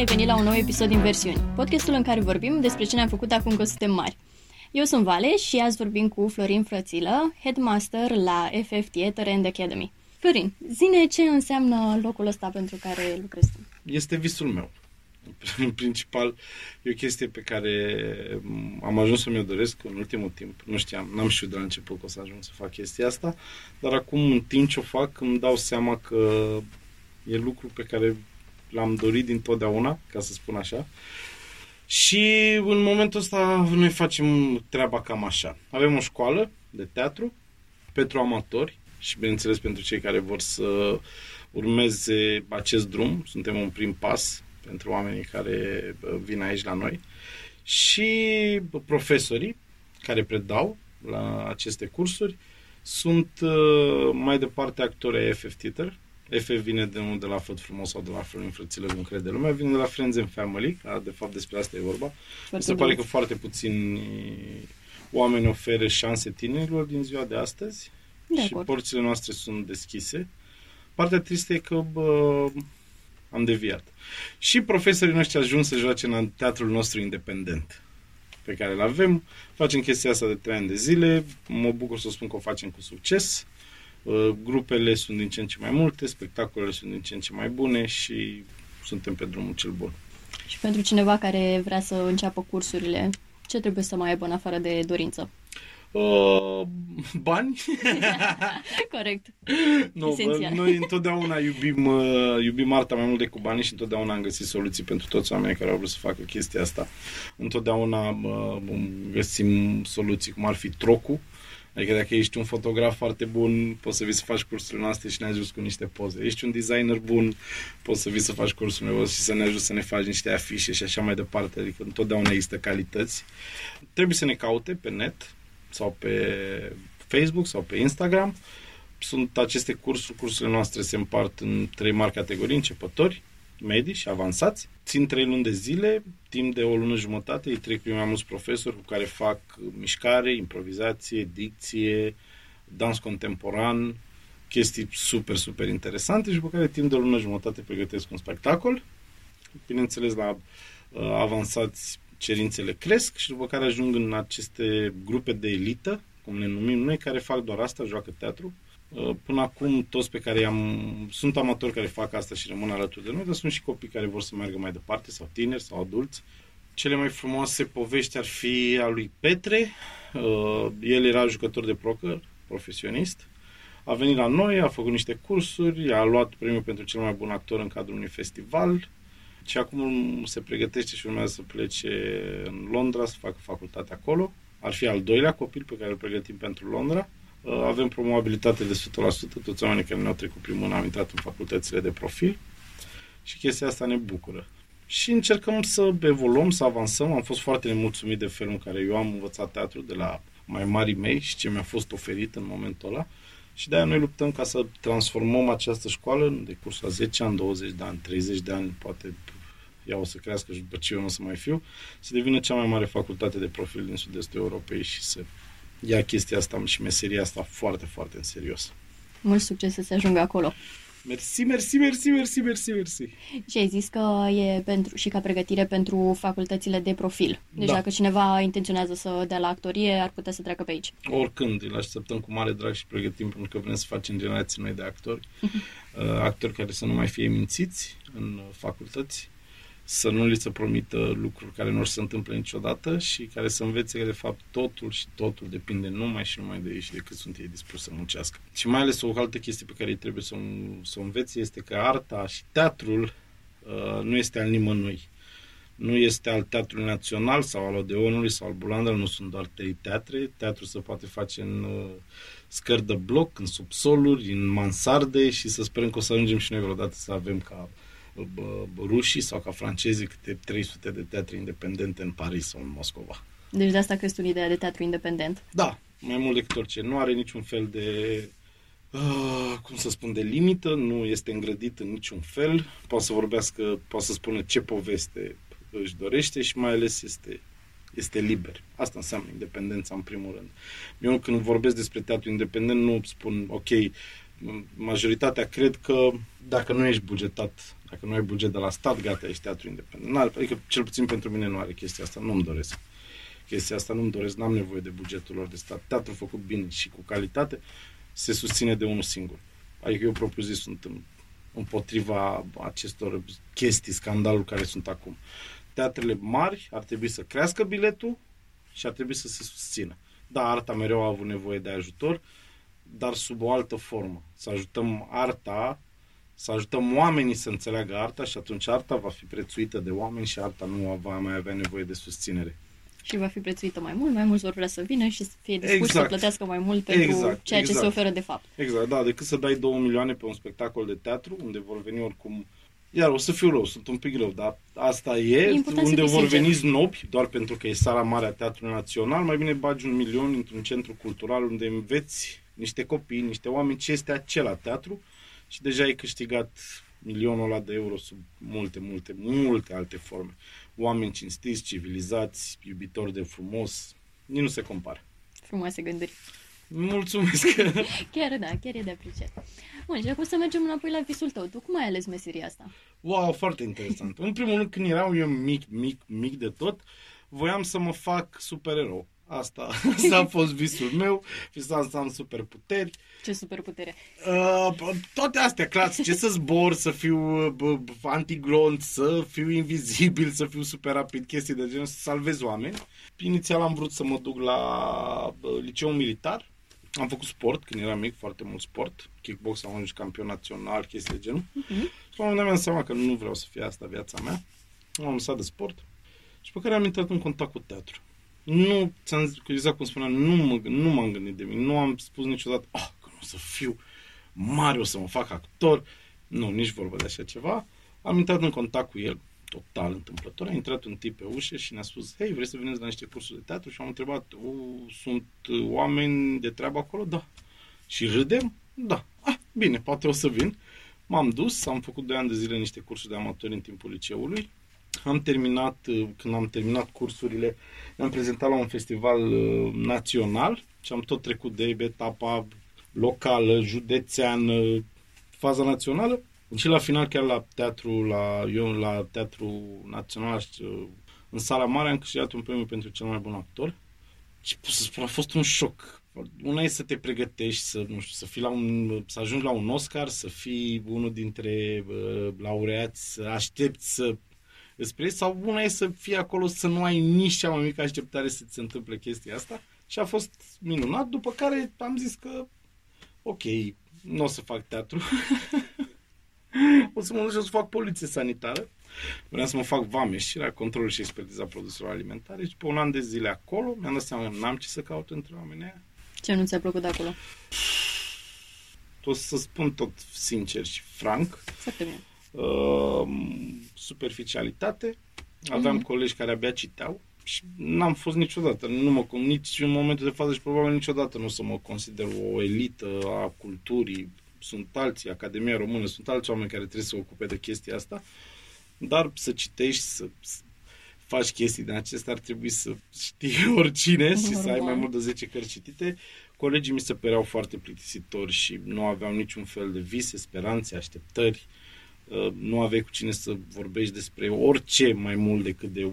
ai venit la un nou episod din Versiuni, podcastul în care vorbim despre ce ne-am făcut acum că suntem mari. Eu sunt Vale și azi vorbim cu Florin Frățilă, headmaster la FF Theater and Academy. Florin, zine ce înseamnă locul ăsta pentru care lucrezi tu. Este visul meu. În principal, e o chestie pe care am ajuns să mi-o doresc în ultimul timp. Nu știam, n-am știut de la început că o să ajung să fac chestia asta, dar acum, în timp ce o fac, îmi dau seama că e lucru pe care l-am dorit dintotdeauna, ca să spun așa. Și în momentul ăsta noi facem treaba cam așa. Avem o școală de teatru pentru amatori și, bineînțeles, pentru cei care vor să urmeze acest drum. Suntem un prim pas pentru oamenii care vin aici la noi. Și profesorii care predau la aceste cursuri sunt uh, mai departe actori FF Theater, FF vine de, nu de la Făt Frumos sau de la Florin Frățilă, cum crede lumea, vine de la Friends and Family, ca de fapt despre asta e vorba. Mi se pare că foarte puțini oameni oferă șanse tinerilor din ziua de astăzi de și acord. porțile noastre sunt deschise. Partea tristă e că bă, am deviat. Și profesorii noștri ajung să joace în teatrul nostru independent pe care îl avem. Facem chestia asta de trei ani de zile. Mă bucur să spun că o facem cu succes. Uh, grupele sunt din ce în ce mai multe, spectacolele sunt din ce în ce mai bune și suntem pe drumul cel bun. Și pentru cineva care vrea să înceapă cursurile, ce trebuie să mai aibă în afară de dorință? Uh, bani. Corect. Nu, Esențial. noi întotdeauna iubim, uh, iubim arta mai mult decât banii și întotdeauna am găsit soluții pentru toți oamenii care au vrut să facă chestia asta. Întotdeauna uh, găsim soluții, cum ar fi trocul, Adică dacă ești un fotograf foarte bun, poți să vii să faci cursurile noastre și ne ajuți cu niște poze. Ești un designer bun, poți să vii să faci cursurile noastre și să ne ajuți să ne faci niște afișe și așa mai departe. Adică întotdeauna există calități. Trebuie să ne caute pe net sau pe Facebook sau pe Instagram. Sunt aceste cursuri, cursurile noastre se împart în trei mari categorii, începători, medii și avansați. Țin trei luni de zile, timp de o lună jumătate, îi trec prin mai mulți profesori cu care fac mișcare, improvizație, dicție, dans contemporan, chestii super, super interesante și pe care timp de o lună jumătate pregătesc un spectacol. Bineînțeles, la uh, avansați cerințele cresc și după care ajung în aceste grupe de elită, cum ne numim noi, care fac doar asta, joacă teatru, Uh, până acum, toți pe care am sunt amatori care fac asta și rămân alături de noi, dar sunt și copii care vor să meargă mai departe, sau tineri, sau adulți. Cele mai frumoase povești ar fi a lui Petre. Uh, el era jucător de poker, profesionist. A venit la noi, a făcut niște cursuri, a luat premiul pentru cel mai bun actor în cadrul unui festival și acum se pregătește și urmează să plece în Londra să facă facultate acolo. Ar fi al doilea copil pe care îl pregătim pentru Londra. Uh, avem probabilitate de 100%, toți oamenii care ne-au trecut prin mână au intrat în facultățile de profil și chestia asta ne bucură. Și încercăm să evoluăm, să avansăm. Am fost foarte nemulțumit de felul în care eu am învățat teatru de la mai mari mei și ce mi-a fost oferit în momentul ăla. Și de-aia noi luptăm ca să transformăm această școală în decursul a 10 ani, 20 de ani, 30 de ani, poate ea o să crească și după ce eu nu o să mai fiu, să devină cea mai mare facultate de profil din sud-estul Europei și să ia chestia asta și meseria asta foarte, foarte în serios. Mult succes să se ajungă acolo. Mersi, mersi, mersi, mersi, mersi, mersi. Și ai zis că e pentru, și ca pregătire pentru facultățile de profil. Deci da. dacă cineva intenționează să dea la actorie, ar putea să treacă pe aici. Oricând, îl așteptăm cu mare drag și pregătim pentru că vrem să facem generații noi de actori. uh, actori care să nu mai fie mințiți în facultăți să nu li se promită lucruri care nu se întâmplă niciodată și care să învețe că de fapt totul și totul depinde numai și numai de ei și de cât sunt ei dispuși să muncească. Și mai ales o altă chestie pe care ei trebuie să o, să o învețe este că arta și teatrul uh, nu este al nimănui. Nu este al Teatrului Național sau al Odeonului sau al Bulandra, nu sunt doar trei teatre. Teatrul se poate face în uh, scări de bloc, în subsoluri, în mansarde și să sperăm că o să ajungem și noi vreodată să avem ca rușii sau ca francezii câte 300 de teatre independente în Paris sau în Moscova. Deci de asta crezi tu ideea de teatru independent? Da, mai mult decât orice. Nu are niciun fel de, uh, cum să spun, de limită, nu este îngrădit în niciun fel. Poate să vorbească, poate să spună ce poveste își dorește și mai ales este este liber. Asta înseamnă independența în primul rând. Eu când vorbesc despre teatru independent nu spun, ok, majoritatea cred că dacă nu ești bugetat Dacă nu ai buget de la stat, gata, ești teatru independent. N-are, adică cel puțin pentru mine nu are chestia asta, nu-mi doresc. Chestia asta nu-mi doresc, n-am nevoie de bugetul lor de stat. Teatru făcut bine și cu calitate se susține de unul singur. Adică eu propriu sunt împotriva acestor chestii, scandaluri care sunt acum. Teatrele mari ar trebui să crească biletul și ar trebui să se susțină. Da, arta mereu a avut nevoie de ajutor, dar sub o altă formă. Să ajutăm arta, să ajutăm oamenii să înțeleagă arta și atunci arta va fi prețuită de oameni și arta nu va mai avea nevoie de susținere. Și va fi prețuită mai mult, mai mulți vor vrea să vină și să fie dispuși exact. să plătească mai mult pentru exact, ceea exact. ce se oferă de fapt. Exact, da, decât să dai 2 milioane pe un spectacol de teatru, unde vor veni oricum iar o să fiu rău, sunt un pic rău, dar asta e, e unde vor sincer. veni snobi, doar pentru că e sala mare a Teatrului Național, mai bine bagi un milion într-un centru cultural unde înveți niște copii, niște oameni ce este acela teatru și deja ai câștigat milionul ăla de euro sub multe, multe, multe alte forme. Oameni cinstiți, civilizați, iubitori de frumos, nici nu se compară. Frumoase gânduri. Mulțumesc! chiar da, chiar e de apreciat. Bun, și acum să mergem înapoi la visul tău. Tu cum ai ales meseria asta? Wow, foarte interesant. În primul rând, când eram eu mic, mic, mic de tot, voiam să mă fac supererou. Asta, asta a fost visul meu, visam să am superputeri. Ce superputere? Uh, toate astea clasice, să zbor, să fiu uh, antiglont, să fiu invizibil, să fiu super rapid, chestii de genul, să salvez oameni. Inițial am vrut să mă duc la uh, liceul militar, am făcut sport când eram mic, foarte mult sport, kickbox, am ajuns campion național, chestii de genul. Uh-huh. Și la un moment dat mi-am seama că nu vreau să fie asta viața mea. am lăsat de sport și pe care am intrat în contact cu teatru. Nu, ți-am zis, exact cum spuneam, nu, mă, nu m-am gândit de mine, nu am spus niciodată, oh, că nu o să fiu mare, o să mă fac actor. Nu, nici vorba de așa ceva. Am intrat în contact cu el total întâmplător. A intrat un tip pe ușă și ne-a spus, hei, vrei să veniți la niște cursuri de teatru? Și am întrebat, sunt oameni de treabă acolo? Da. Și râdem? Da. Ah, bine, poate o să vin. M-am dus, am făcut 2 ani de zile niște cursuri de amatori în timpul liceului. Am terminat, când am terminat cursurile, am prezentat la un festival uh, național și am tot trecut de etapa locală, județeană, faza națională și la final, chiar la teatru, la, eu la teatru național, în sala mare, am câștigat un premiu pentru cel mai bun actor. Și pot să spun, a fost un șoc. Una e să te pregătești, să, nu știu, să, fii la un, să ajungi la un Oscar, să fii unul dintre uh, laureați, să aștepți să îți sau una e să fii acolo să nu ai nici cea mai mică așteptare să ți se întâmple chestia asta. Și a fost minunat, după care am zis că ok, nu o să fac teatru. o să mă duc și o să fac poliție sanitară. Vreau să mă fac vameș, era controlul și expertiza produselor alimentare și pe un an de zile acolo mi-am dat seama că n-am ce să caut între oamenii aia. Ce nu ți-a plăcut de acolo? O să spun tot sincer și franc. Foarte bine. Uh, superficialitate. Aveam mm-hmm. colegi care abia citeau și n-am fost niciodată, nu mă, nici în momentul de față și probabil niciodată nu o să mă consider o elită a culturii, sunt alții, Academia Română, sunt alți oameni care trebuie să se ocupe de chestia asta, dar să citești, să, să faci chestii din acestea, ar trebui să știi oricine Normal. și să ai mai mult de 10 cărți citite. Colegii mi se păreau foarte plictisitori și nu aveau niciun fel de vise, speranțe, așteptări. Uh, nu aveai cu cine să vorbești despre orice mai mult decât de,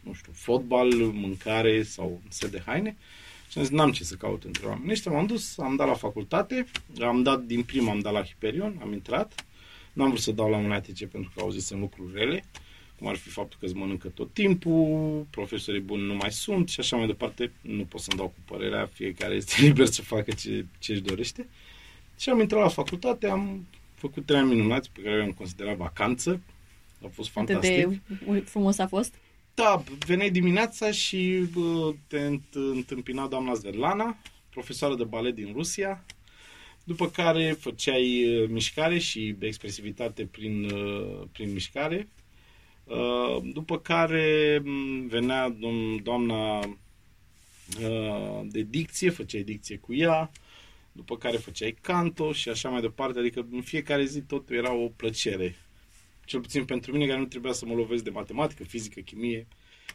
nu știu, fotbal, mâncare sau un set de haine. Și am zis, n-am ce să caut între oameni ăștia. M-am dus, am dat la facultate, am dat din prima, am dat la Hiperion, am intrat. N-am vrut să dau la un ATC pentru că auzisem lucruri rele, cum ar fi faptul că îți mănâncă tot timpul, profesorii buni nu mai sunt și așa mai departe. Nu pot să-mi dau cu părerea, fiecare este liber să facă ce, ce își dorește. Și am intrat la facultate, am făcut trei ani minunați pe care le-am considerat vacanță. A fost fantastic. Atât de frumos a fost? Da, veneai dimineața și te întâmpina doamna Zverlana, profesoară de balet din Rusia, după care făceai uh, mișcare și expresivitate prin, uh, prin mișcare, uh, după care venea doamna de dicție, făceai dicție cu ea, după care făceai canto și așa mai departe, adică în fiecare zi totul era o plăcere cel puțin pentru mine, care nu trebuia să mă lovesc de matematică, fizică, chimie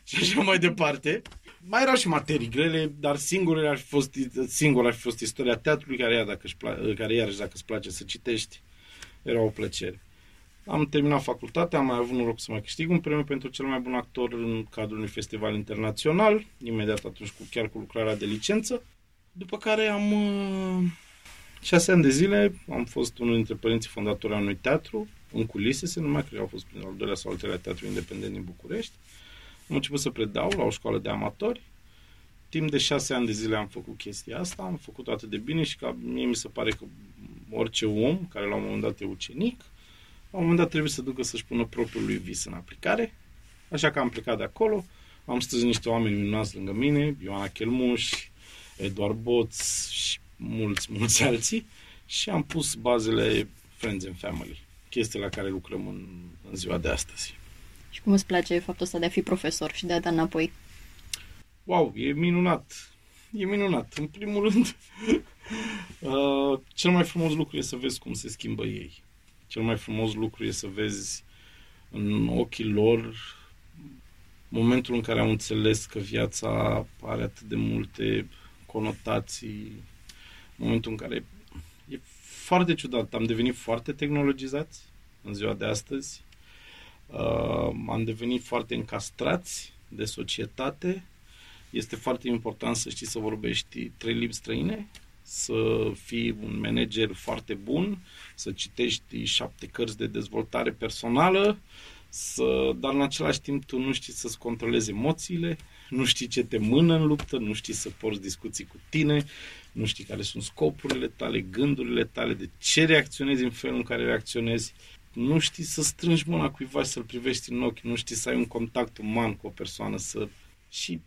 și așa mai departe. Mai erau și materii grele, dar singur ar fi fost, singur ar fi fost istoria teatrului, care, ia dacă își pla- care iarăși dacă îți place să citești, era o plăcere. Am terminat facultatea, am mai avut noroc să mai câștig un premiu pentru cel mai bun actor în cadrul unui festival internațional, imediat atunci cu, chiar cu lucrarea de licență. După care am uh, șase ani de zile, am fost unul dintre părinții fondatori a unui teatru, în culise se numea, cred că a fost prin al doilea sau al treilea teatru independent din București. Am început să predau la o școală de amatori. Timp de șase ani de zile am făcut chestia asta, am făcut atât de bine și ca mie mi se pare că orice om care la un moment dat e ucenic, la un moment dat trebuie să ducă să-și pună propriul lui vis în aplicare. Așa că am plecat de acolo, am strâns niște oameni minunați lângă mine, Ioana Chelmuș, Eduard Boț și mulți, mulți alții și am pus bazele Friends and Family, chestii la care lucrăm în, în ziua de astăzi. Și cum îți place faptul ăsta de a fi profesor și de a da înapoi? Wow, e minunat. E minunat. În primul rând, uh, cel mai frumos lucru e să vezi cum se schimbă ei. Cel mai frumos lucru e să vezi în ochii lor momentul în care au înțeles că viața are atât de multe conotații, momentul în care e foarte ciudat. Am devenit foarte tehnologizați în ziua de astăzi. Uh, am devenit foarte încastrați de societate. Este foarte important să știi să vorbești trei limbi străine, să fii un manager foarte bun, să citești șapte cărți de dezvoltare personală, să, dar în același timp tu nu știi să-ți controlezi emoțiile, nu știi ce te mână în luptă, nu știi să porți discuții cu tine, nu știi care sunt scopurile tale, gândurile tale, de ce reacționezi în felul în care reacționezi, nu știi să strângi mâna cuiva și să-l privești în ochi, nu știi să ai un contact uman cu o persoană, să și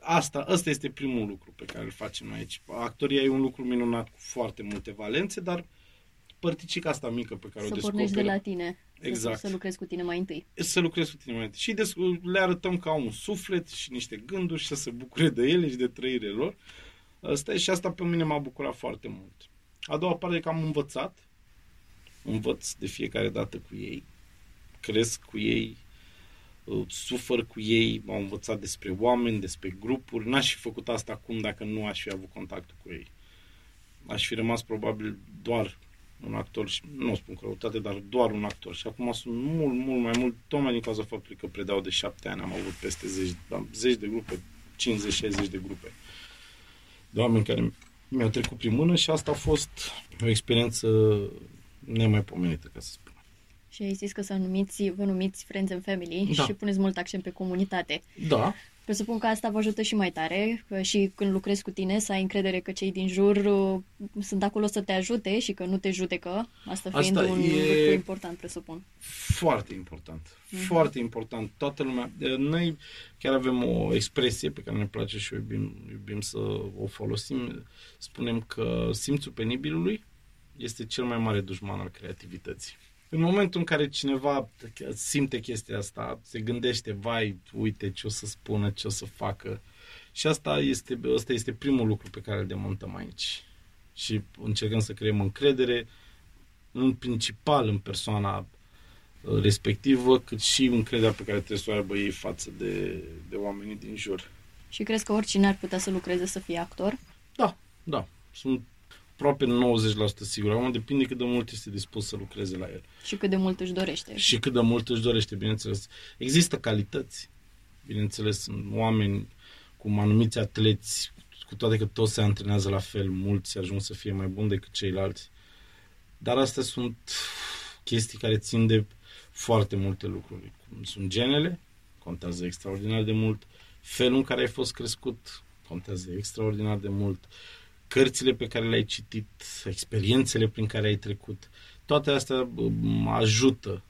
asta, asta este primul lucru pe care îl facem aici. Actoria e un lucru minunat cu foarte multe valențe, dar părticica asta mică pe care să o descoperi. Să pornești de la tine. Exact. Să, să lucrezi cu tine mai întâi. Să lucrezi cu tine mai întâi. Și des, le arătăm ca un suflet și niște gânduri și să se bucure de ele și de trăirile lor. Asta e și asta pe mine m-a bucurat foarte mult. A doua parte e că am învățat. Învăț de fiecare dată cu ei. Cresc cu ei. Sufăr cu ei. M-au învățat despre oameni, despre grupuri. N-aș fi făcut asta acum dacă nu aș fi avut contactul cu ei. Aș fi rămas probabil doar un actor și nu spun că răutate, dar doar un actor. Și acum sunt mult, mult mai mult, tocmai din cauza faptului că predau de șapte ani, am avut peste zeci, zeci de grupe, 50-60 de grupe de oameni care mi-au trecut prin mână și asta a fost o experiență nemaipomenită, ca să spun. Și ai zis că să numiți, vă numiți Friends and Family da. și puneți mult accent pe comunitate. Da. Presupun că asta vă ajută și mai tare că și când lucrezi cu tine să ai încredere că cei din jur uh, sunt acolo să te ajute și că nu te judecă, asta fiind asta un lucru important, presupun. Foarte important. Mm-hmm. Foarte important. Toată lumea. Noi chiar avem o expresie pe care ne place și iubim, iubim să o folosim. Spunem că simțul penibilului este cel mai mare dușman al creativității. În momentul în care cineva simte chestia asta, se gândește, vai, uite ce o să spună, ce o să facă. Și asta este, asta este primul lucru pe care îl demontăm aici. Și încercăm să creăm încredere, în principal în persoana uh, respectivă, cât și încrederea pe care trebuie să o aibă ei față de, de oamenii din jur. Și crezi că oricine ar putea să lucreze să fie actor? Da, da. Sunt aproape 90% sigur. Acum depinde cât de mult este dispus să lucreze la el. Și cât de mult își dorește. Și cât de mult își dorește, bineînțeles. Există calități, bineînțeles, sunt oameni cum anumiți atleți, cu toate că toți se antrenează la fel, mulți ajung să fie mai buni decât ceilalți. Dar astea sunt chestii care țin de foarte multe lucruri. Cum sunt genele, contează extraordinar de mult. Felul în care ai fost crescut, contează extraordinar de mult cărțile pe care le-ai citit, experiențele prin care ai trecut, toate astea ajută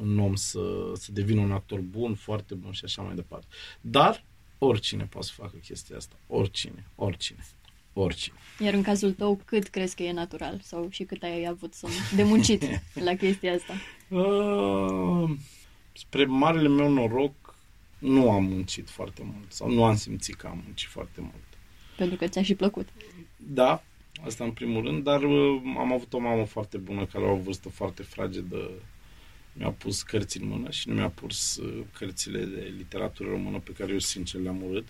un om să, să devină un actor bun, foarte bun și așa mai departe. Dar oricine poate să facă chestia asta. Oricine, oricine, oricine. Iar în cazul tău, cât crezi că e natural? Sau și cât ai avut să de muncit la chestia asta? Uh, spre marele meu noroc, nu am muncit foarte mult sau nu am simțit că am muncit foarte mult. Pentru că ți-a și plăcut. Da, asta în primul rând, dar uh, am avut o mamă foarte bună care la o vârstă foarte fragedă mi-a pus cărți în mână și nu mi-a pus uh, cărțile de literatură română pe care eu sincer le-am urât.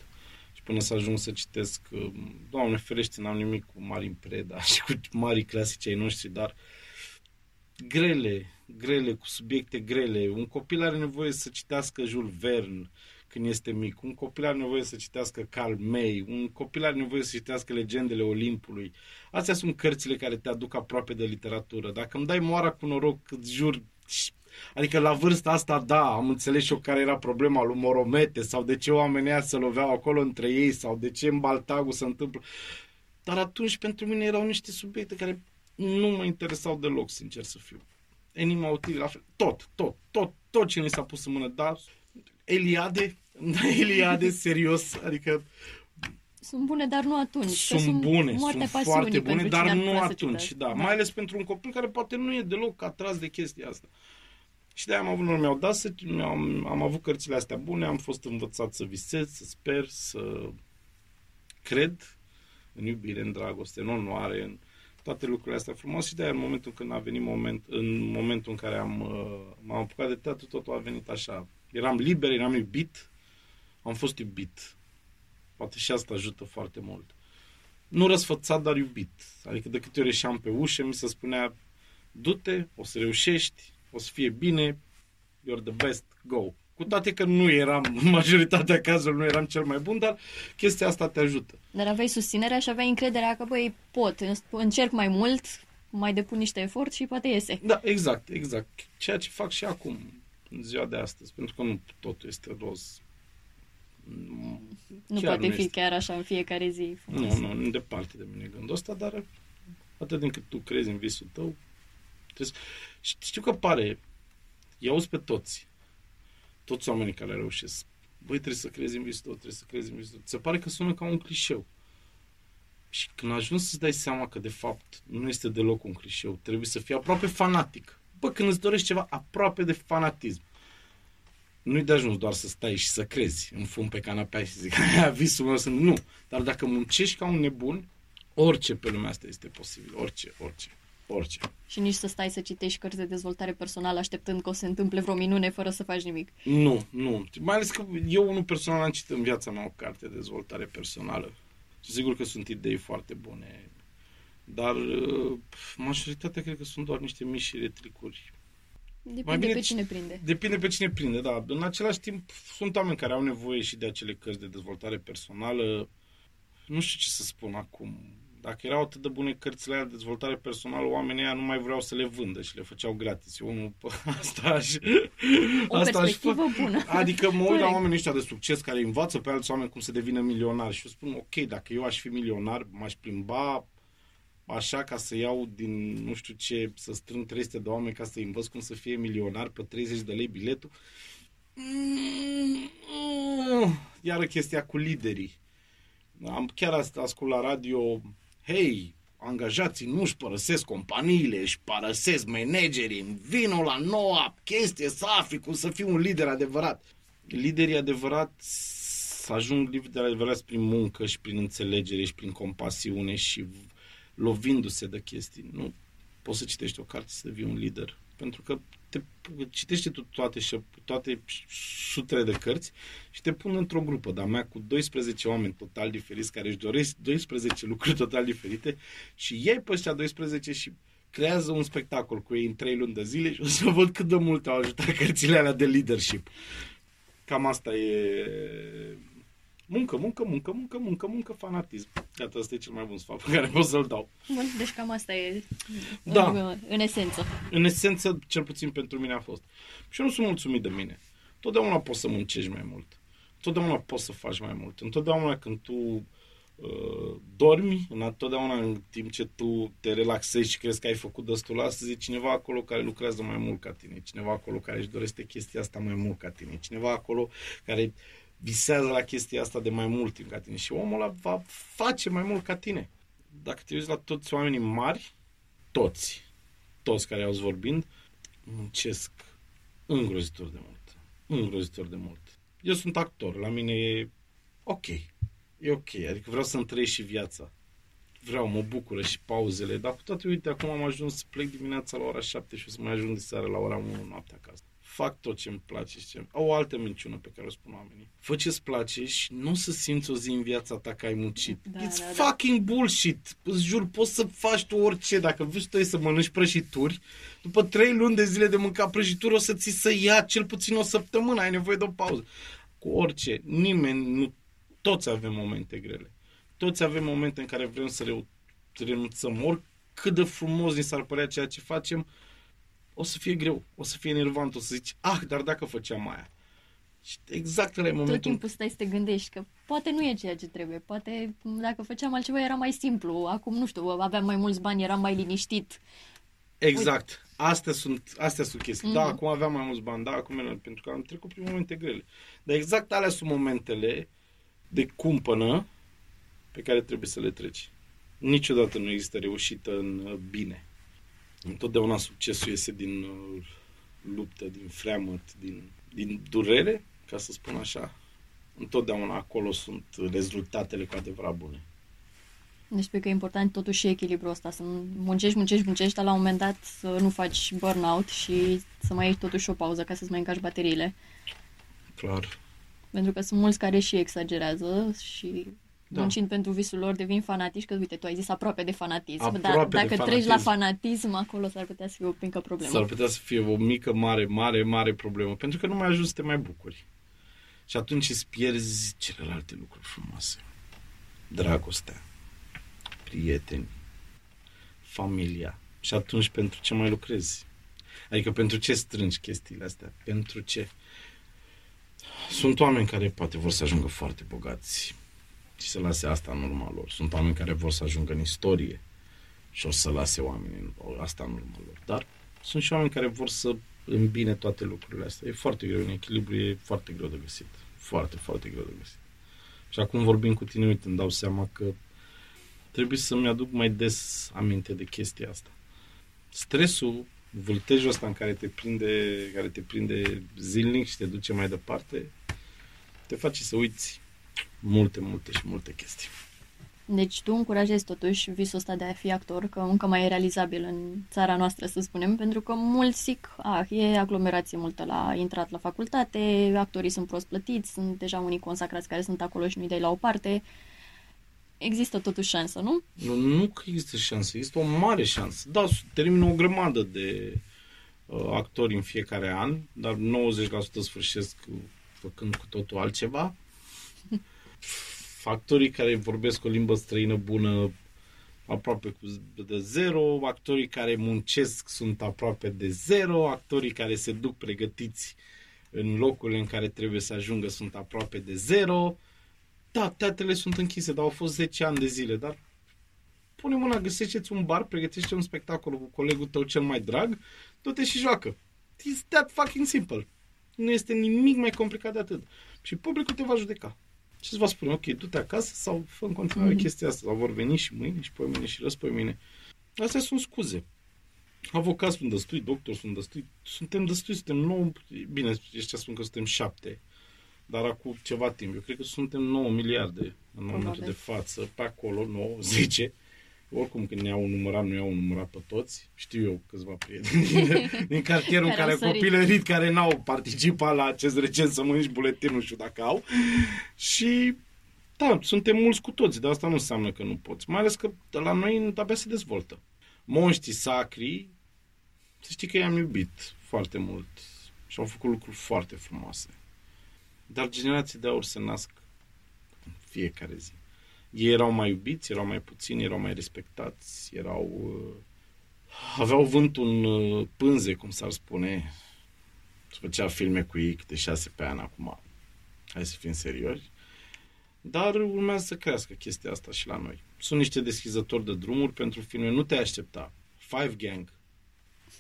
Și până să ajung să citesc, uh, Doamne ferește, n-am nimic cu Marin Preda și cu mari clasici ai noștri, dar grele, grele, cu subiecte grele. Un copil are nevoie să citească Jules Verne când este mic. Un copil are nevoie să citească Carl May. Un copil are nevoie să citească Legendele Olimpului. Astea sunt cărțile care te aduc aproape de literatură. Dacă îmi dai moara cu noroc, îți jur, Adică la vârsta asta, da, am înțeles și eu care era problema lui Moromete sau de ce oamenii se loveau acolo între ei sau de ce în Baltagul se întâmplă. Dar atunci pentru mine erau niște subiecte care nu mă interesau deloc, sincer să fiu. Enima util, la fel, tot, tot, tot, tot ce mi s-a pus în mână, da, Eliade, da, Eliade, serios, adică sunt bune, dar nu atunci. Sunt, sunt bune, sunt foarte bune, dar nu atunci. Da. da. Mai ales pentru un copil care poate nu e deloc atras de chestia asta. Și de-aia am avut, mi-au dat să, am, am avut cărțile astea bune, am fost învățat să visez, să sper, să cred în iubire, în dragoste, în onoare, în toate lucrurile astea frumoase și de-aia în momentul când a venit moment, în momentul în care am, uh, m-am apucat de teatru, totul a venit așa. Eram liber, eram iubit, am fost iubit. Poate și asta ajută foarte mult. Nu răsfățat, dar iubit. Adică de câte ori ieșeam pe ușă, mi se spunea du-te, o să reușești, o să fie bine, you're the best, go. Cu toate că nu eram, în majoritatea cazurilor nu eram cel mai bun, dar chestia asta te ajută. Dar aveai susținerea și aveai încrederea că, băi, pot, încerc mai mult, mai depun niște efort și poate iese. Da, exact, exact. Ceea ce fac și acum, în ziua de astăzi, pentru că nu totul este roz. Nu chiar poate nu fi este. chiar așa în fiecare zi. Frumos. Nu, nu, departe de mine gândul ăsta, dar atât din cât tu crezi în visul tău, trebuie să... Știu că pare, i-auzi pe toți, toți oamenii care reușesc. Băi, trebuie să crezi în visul tău, trebuie să crezi în visul tău. Se pare că sună ca un clișeu. Și când ajungi să-ți dai seama că de fapt nu este deloc un clișeu, trebuie să fii aproape fanatic. Bă, când îți dorești ceva aproape de fanatism, nu-i de ajuns doar să stai și să crezi în fum pe canapea și zic, visul meu sunt... Nu. Dar dacă muncești ca un nebun, orice pe lumea asta este posibil. Orice, orice orice. Și nici să stai să citești cărți de dezvoltare personală așteptând că o să se întâmple vreo minune fără să faci nimic. Nu, nu. Mai ales că eu unul personal am citit în viața mea o carte de dezvoltare personală. Și sigur că sunt idei foarte bune. Dar uh, majoritatea cred că sunt doar niște mici retricuri. Depinde bine, pe cine prinde. Depinde pe cine prinde, da. În același timp, sunt oameni care au nevoie și de acele cărți de dezvoltare personală. Nu știu ce să spun acum dacă erau atât de bune cărțile de dezvoltare personală, oamenii aia nu mai vreau să le vândă și le făceau gratis. Eu nu, asta aș... O asta aș fă... bună. Adică mă uit la oamenii ăștia de succes care învață pe alți oameni cum să devină milionari și eu spun, ok, dacă eu aș fi milionar, m-aș plimba așa ca să iau din nu știu ce, să strâng 300 de oameni ca să învăț cum să fie milionar pe 30 de lei biletul. Iară chestia cu liderii. Am chiar asta ascult la radio hei, angajații nu își părăsesc companiile, își părăsesc managerii, vină la noua chestie să afli cum să fii un lider adevărat. Liderii adevărat să ajung lideri adevărat prin muncă și prin înțelegere și prin compasiune și lovindu-se de chestii. Nu poți să citești o carte să devii un lider. Pentru că te citește tu toate, toate sutele de cărți și te pun într-o grupă de-a mea cu 12 oameni total diferiți care își doresc 12 lucruri total diferite și ei pe ăștia 12 și creează un spectacol cu ei în 3 luni de zile și o să văd cât de mult au ajutat cărțile alea de leadership. Cam asta e Muncă, muncă, muncă, muncă, muncă, muncă, fanatism. Iată, ăsta e cel mai bun sfat pe care pot să-l dau. Bun, deci cam asta e da. în, în esență. În esență, cel puțin pentru mine a fost. Și eu nu sunt mulțumit de mine. Totdeauna poți să muncești mai mult. Totdeauna poți să faci mai mult. Întotdeauna când tu uh, dormi, întotdeauna în timp ce tu te relaxezi și crezi că ai făcut destul astăzi, e cineva acolo care lucrează mai mult ca tine, cineva acolo care își dorește chestia asta mai mult ca tine, cineva acolo care visează la chestia asta de mai mult timp ca tine și omul ăla va face mai mult ca tine. Dacă te uiți la toți oamenii mari, toți, toți care au vorbind, muncesc îngrozitor de mult. Îngrozitor de mult. Eu sunt actor, la mine e ok. E ok, adică vreau să-mi trăiesc și viața. Vreau, mă bucură și pauzele, dar cu toate, uite, acum am ajuns să plec dimineața la ora 7 și o să mai ajung de seară la ora 1 noaptea acasă fac tot ce îmi place. Ce... Au o altă minciună pe care o spun oamenii. Fă ce-ți place și nu o să simți o zi în viața ta că ai muncit. Da, It's da, fucking da. bullshit. Îți jur, poți să faci tu orice. Dacă vrei tu să mănânci prăjituri, după trei luni de zile de mâncat prăjituri, o să ți să ia cel puțin o săptămână. Ai nevoie de o pauză. Cu orice. Nimeni, nu... Toți avem momente grele. Toți avem momente în care vrem să renunțăm. Oricât de frumos ni s-ar părea ceea ce facem, o să fie greu, o să fie enervant, o să zici, ah, dar dacă făceam aia. Și exact la momentul... Tot timpul stai să te gândești că poate nu e ceea ce trebuie, poate dacă făceam altceva era mai simplu, acum nu știu, aveam mai mulți bani, eram mai liniștit. Exact. Uite. Astea sunt, astea sunt chestii. Mm-hmm. Da, acum aveam mai mulți bani, da, acum pentru că am trecut prin momente grele. Dar exact alea sunt momentele de cumpănă pe care trebuie să le treci. Niciodată nu există reușită în bine. Întotdeauna succesul iese din uh, luptă, din freamăt, din, din durere, ca să spun așa. Întotdeauna acolo sunt rezultatele cu adevărat bune. Deci pe că e important totuși echilibrul ăsta, să muncești, muncești, muncești, dar la un moment dat să nu faci burnout și să mai iei totuși o pauză ca să-ți mai încași bateriile. Clar. Pentru că sunt mulți care și exagerează și da. muncind pentru visul lor, devin fanatici, că uite, tu ai zis aproape de fanatism, aproape dar dacă de fanatism. treci la fanatism, acolo s-ar putea să fie o mică problemă. S-ar putea să fie o mică, mare, mare, mare problemă, pentru că nu mai ajungi să te mai bucuri. Și atunci îți pierzi celelalte lucruri frumoase. Dragostea, prieteni, familia. Și atunci pentru ce mai lucrezi? Adică pentru ce strângi chestiile astea? Pentru ce? Sunt oameni care poate vor să ajungă foarte bogați, și să lase asta în urma lor. Sunt oameni care vor să ajungă în istorie și o să lase oamenii asta în urma lor. Dar sunt și oameni care vor să îmbine toate lucrurile astea. E foarte greu, în echilibru e foarte greu de găsit. Foarte, foarte greu de găsit. Și acum vorbim cu tine, uite, îmi dau seama că trebuie să-mi aduc mai des aminte de chestia asta. Stresul, vâltejul ăsta în care te prinde, care te prinde zilnic și te duce mai departe, te face să uiți multe, multe și multe chestii. Deci tu încurajezi totuși visul ăsta de a fi actor, că încă mai e realizabil în țara noastră, să spunem, pentru că mulți zic, ah, e aglomerație multă la intrat la facultate, actorii sunt prost plătiți, sunt deja unii consacrați care sunt acolo și nu-i dai la o parte. Există totuși șansă, nu? Nu, nu că există șansă, există o mare șansă. Da, termină o grămadă de uh, actori în fiecare an, dar 90% sfârșesc făcând cu totul altceva factorii care vorbesc o limbă străină bună aproape cu de zero, actorii care muncesc sunt aproape de zero, actorii care se duc pregătiți în locurile în care trebuie să ajungă sunt aproape de zero. Da, teatrele sunt închise, dar au fost 10 ani de zile, dar pune mâna, găsește un bar, pregătește un spectacol cu colegul tău cel mai drag, du-te și joacă. It's that fucking simple. Nu este nimic mai complicat de atât. Și publicul te va judeca. Și îți va spune, ok, du-te acasă sau fă în continuare mm-hmm. chestia asta. Sau vor veni și mâine și pe mine și răspoi mine. Astea sunt scuze. Avocați sunt destui, doctori sunt destui, suntem destui, suntem nou, bine, ăștia spun că suntem șapte, dar acum ceva timp. Eu cred că suntem 9 miliarde în Probabil. momentul de față, pe acolo, 9, 10. Oricum, când ne-au numărat, nu i-au numărat pe toți. Știu eu câțiva prieteni din, din cartierul care, care au copilărit, care n-au participat la acest recent să mănânci buletin, nu știu dacă au. Și da, suntem mulți cu toți, dar asta nu înseamnă că nu poți. Mai ales că de la noi abia se dezvoltă. Monștii sacri, să știi că i-am iubit foarte mult și au făcut lucruri foarte frumoase. Dar generații de aur se nasc în fiecare zi ei erau mai iubiți, erau mai puțini, erau mai respectați, erau... Uh, aveau vântul în uh, pânze, cum s-ar spune. Se făcea filme cu ei câte șase pe an acum. Hai să fim serioși. Dar urmează să crească chestia asta și la noi. Sunt niște deschizători de drumuri pentru filme. Nu te aștepta. Five Gang.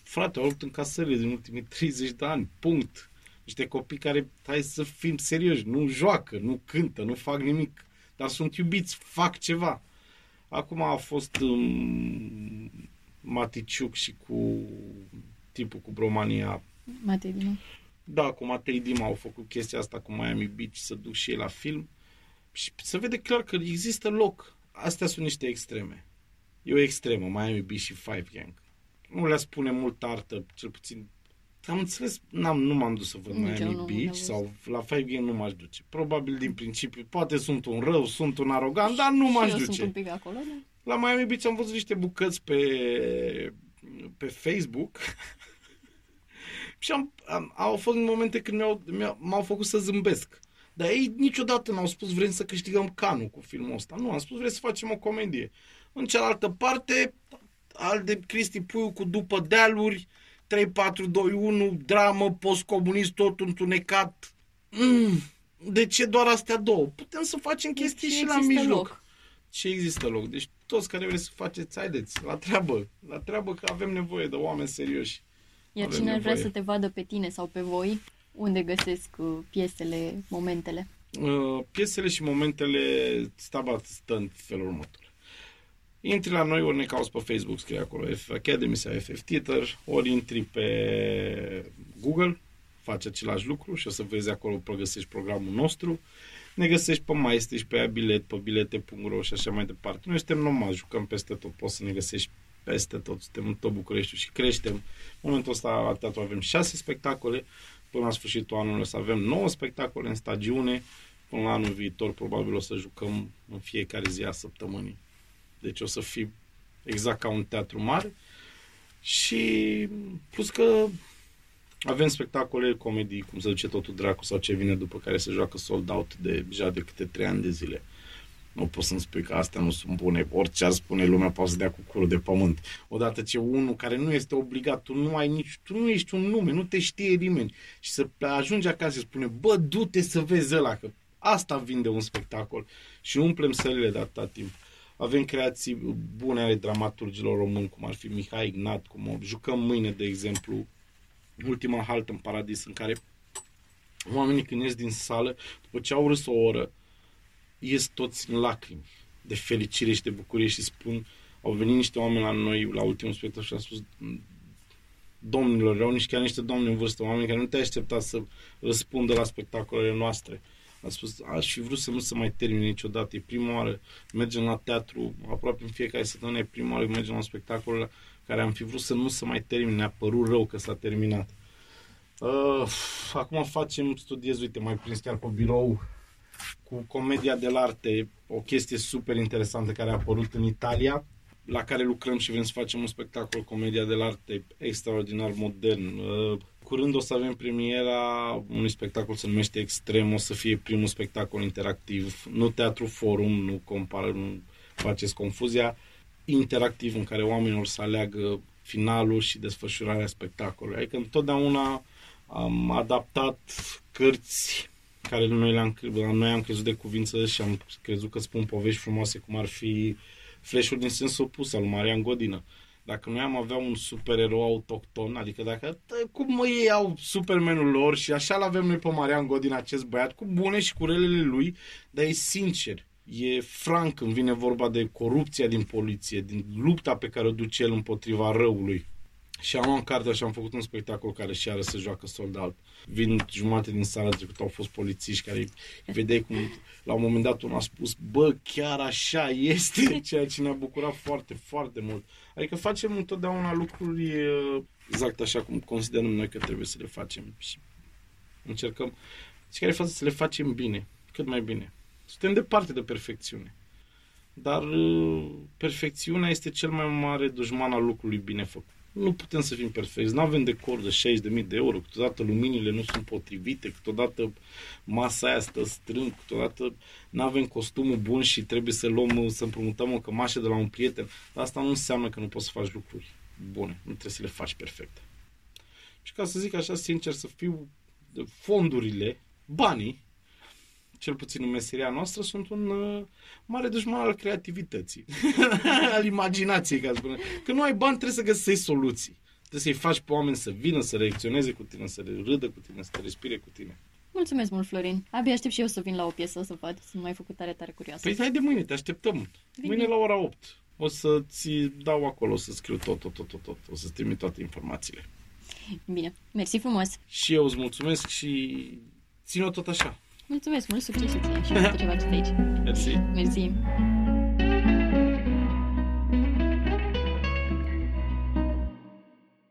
Frate, au în casările din ultimii 30 de ani. Punct. Niște copii care, hai să fim serioși, nu joacă, nu cântă, nu fac nimic dar sunt iubiți, fac ceva. Acum a fost um, Maticiuc și cu tipul cu Bromania. Matei Dima. Da, cu Matei Dima au făcut chestia asta cu Miami Beach să duc și ei la film. Și se vede clar că există loc. Astea sunt niște extreme. E o extremă, Miami Beach și Five Gang. Nu le spune mult artă, cel puțin am înțeles, n-am, nu m-am dus să văd Nici eu Miami nu, Beach n-am sau la 5 nu m-aș duce. Probabil din principiu, poate sunt un rău, sunt un arogant, dar nu m-aș și eu duce. sunt un pic acolo, da? La Miami Beach am văzut niște bucăți pe, pe Facebook și am, am, au fost momente când mi-au, mi-au, m-au făcut să zâmbesc. Dar ei niciodată n-au spus vrem să câștigăm canul cu filmul ăsta. Nu, am spus vrem să facem o comedie. În cealaltă parte, al de Cristi Puiu cu După Dealuri, 3, 4, 2, 1, dramă, postcomunist, tot întunecat. Mm, de ce doar astea două? Putem să facem chestii Și și la există mijloc. loc. Și există loc. Deci toți care vreți să faceți, haideți, la treabă. La treabă că avem nevoie de oameni serioși. Iar Avem cine ar vrea nevoie. să te vadă pe tine sau pe voi, unde găsesc uh, piesele, momentele? Uh, piesele și momentele stabat stă în felul următor. Intri la noi, ori ne cauți pe Facebook, scrie acolo F Academy sau FF Theater, ori intri pe Google, faci același lucru și o să vezi acolo, găsești programul nostru. Ne găsești pe Maestri și pe aia bilet, pe bilete.ro și așa mai departe. Noi suntem nomazi, jucăm peste tot, poți să ne găsești peste tot, suntem în tot București și creștem. În momentul ăsta la teatru avem șase spectacole, până la sfârșitul anului o să avem 9 spectacole în stagiune, până la anul viitor probabil o să jucăm în fiecare zi a săptămânii. Deci o să fie exact ca un teatru mare și plus că avem spectacole, comedii, cum se duce totul dracu sau ce vine după care se joacă sold out de, deja de câte trei ani de zile. Nu poți să-mi spui că astea nu sunt bune. Orice ar spune lumea poate să dea cu curul de pământ. Odată ce unul care nu este obligat, tu nu ai nici, tu nu ești un nume, nu te știe nimeni. Și să ajungi acasă și spune, bă, du-te să vezi ăla, că asta vinde un spectacol. Și umplem sălile de atâta timp. Avem creații bune ale dramaturgilor români, cum ar fi Mihai Ignat, cum o jucăm mâine, de exemplu, ultima haltă în paradis, în care oamenii când ies din sală, după ce au râs o oră, ies toți în lacrimi de fericire și de bucurie și spun, au venit niște oameni la noi la ultimul spectacol și au spus domnilor, erau niște, chiar niște domni în vârstă, oameni care nu te aștepta să răspundă la spectacolele noastre. A spus, aș fi vrut să nu se mai termine niciodată. E prima oară, mergem la teatru, aproape în fiecare săptămână e prima oară când mergem la spectacol la care am fi vrut să nu se mai termine, ne-a părut rău că s-a terminat. Uh, acum facem, studiez, uite, mai prins chiar pe birou cu Comedia dell'arte, o chestie super interesantă care a apărut în Italia, la care lucrăm și vrem să facem un spectacol Comedia dell'arte extraordinar modern. Uh, Curând o să avem premiera unui spectacol se numește Extrem, o să fie primul spectacol interactiv, nu teatru forum, nu compară, nu faceți confuzia, interactiv în care oamenii or să aleagă finalul și desfășurarea spectacolului. Adică întotdeauna am adaptat cărți care noi, le-am, noi am crezut de cuvință și am crezut că spun povești frumoase, cum ar fi Flash-ul din sens opus al lui Marian Godină. Dacă noi am avea un supererou autohton, adică dacă, tă, cum mă ei au supermenul lor și așa l-avem noi pe Marian Godin, acest băiat, cu bune și cu relele lui, dar e sincer, e franc când vine vorba de corupția din poliție, din lupta pe care o duce el împotriva răului. Și am luat carte și am făcut un spectacol care și are să joacă sold out. Vin jumate din sala trecut, au fost polițiști care vedeai cum la un moment dat unul a spus, bă, chiar așa este, ceea ce ne-a bucurat foarte, foarte mult. Adică facem întotdeauna lucruri uh, exact așa cum considerăm noi că trebuie să le facem și încercăm și care față să le facem bine, cât mai bine. Suntem departe de perfecțiune. Dar uh, perfecțiunea este cel mai mare dușman al lucrului bine făcut. Nu putem să fim perfecți. Nu avem decor de 60.000 de euro, câteodată luminile nu sunt potrivite, câteodată masa aia stă strâng, câteodată nu avem costumul bun și trebuie să luăm, să împrumutăm o cămașă de la un prieten. Dar asta nu înseamnă că nu poți să faci lucruri bune. Nu trebuie să le faci perfecte. Și ca să zic așa, sincer, să fiu fondurile, banii, cel puțin în meseria noastră, sunt un uh, mare dușman al creativității, al imaginației, ca să spune. Că nu ai bani, trebuie să găsești soluții. Trebuie să-i faci pe oameni să vină, să reacționeze cu tine, să râdă cu tine, să te respire cu tine. Mulțumesc mult, Florin. Abia aștept și eu să vin la o piesă să văd. Sunt mai făcut tare, tare curioasă. Păi hai de mâine, te așteptăm. Bine. Mâine la ora 8. O să-ți dau acolo, o să scriu tot, tot, tot, tot, tot. O să-ți trimit toate informațiile. Bine. Mersi frumos. Și eu îți mulțumesc și țin-o tot așa. Mulțumesc, mult succes și ție și pentru ce faceți aici. Mersi. Mersi.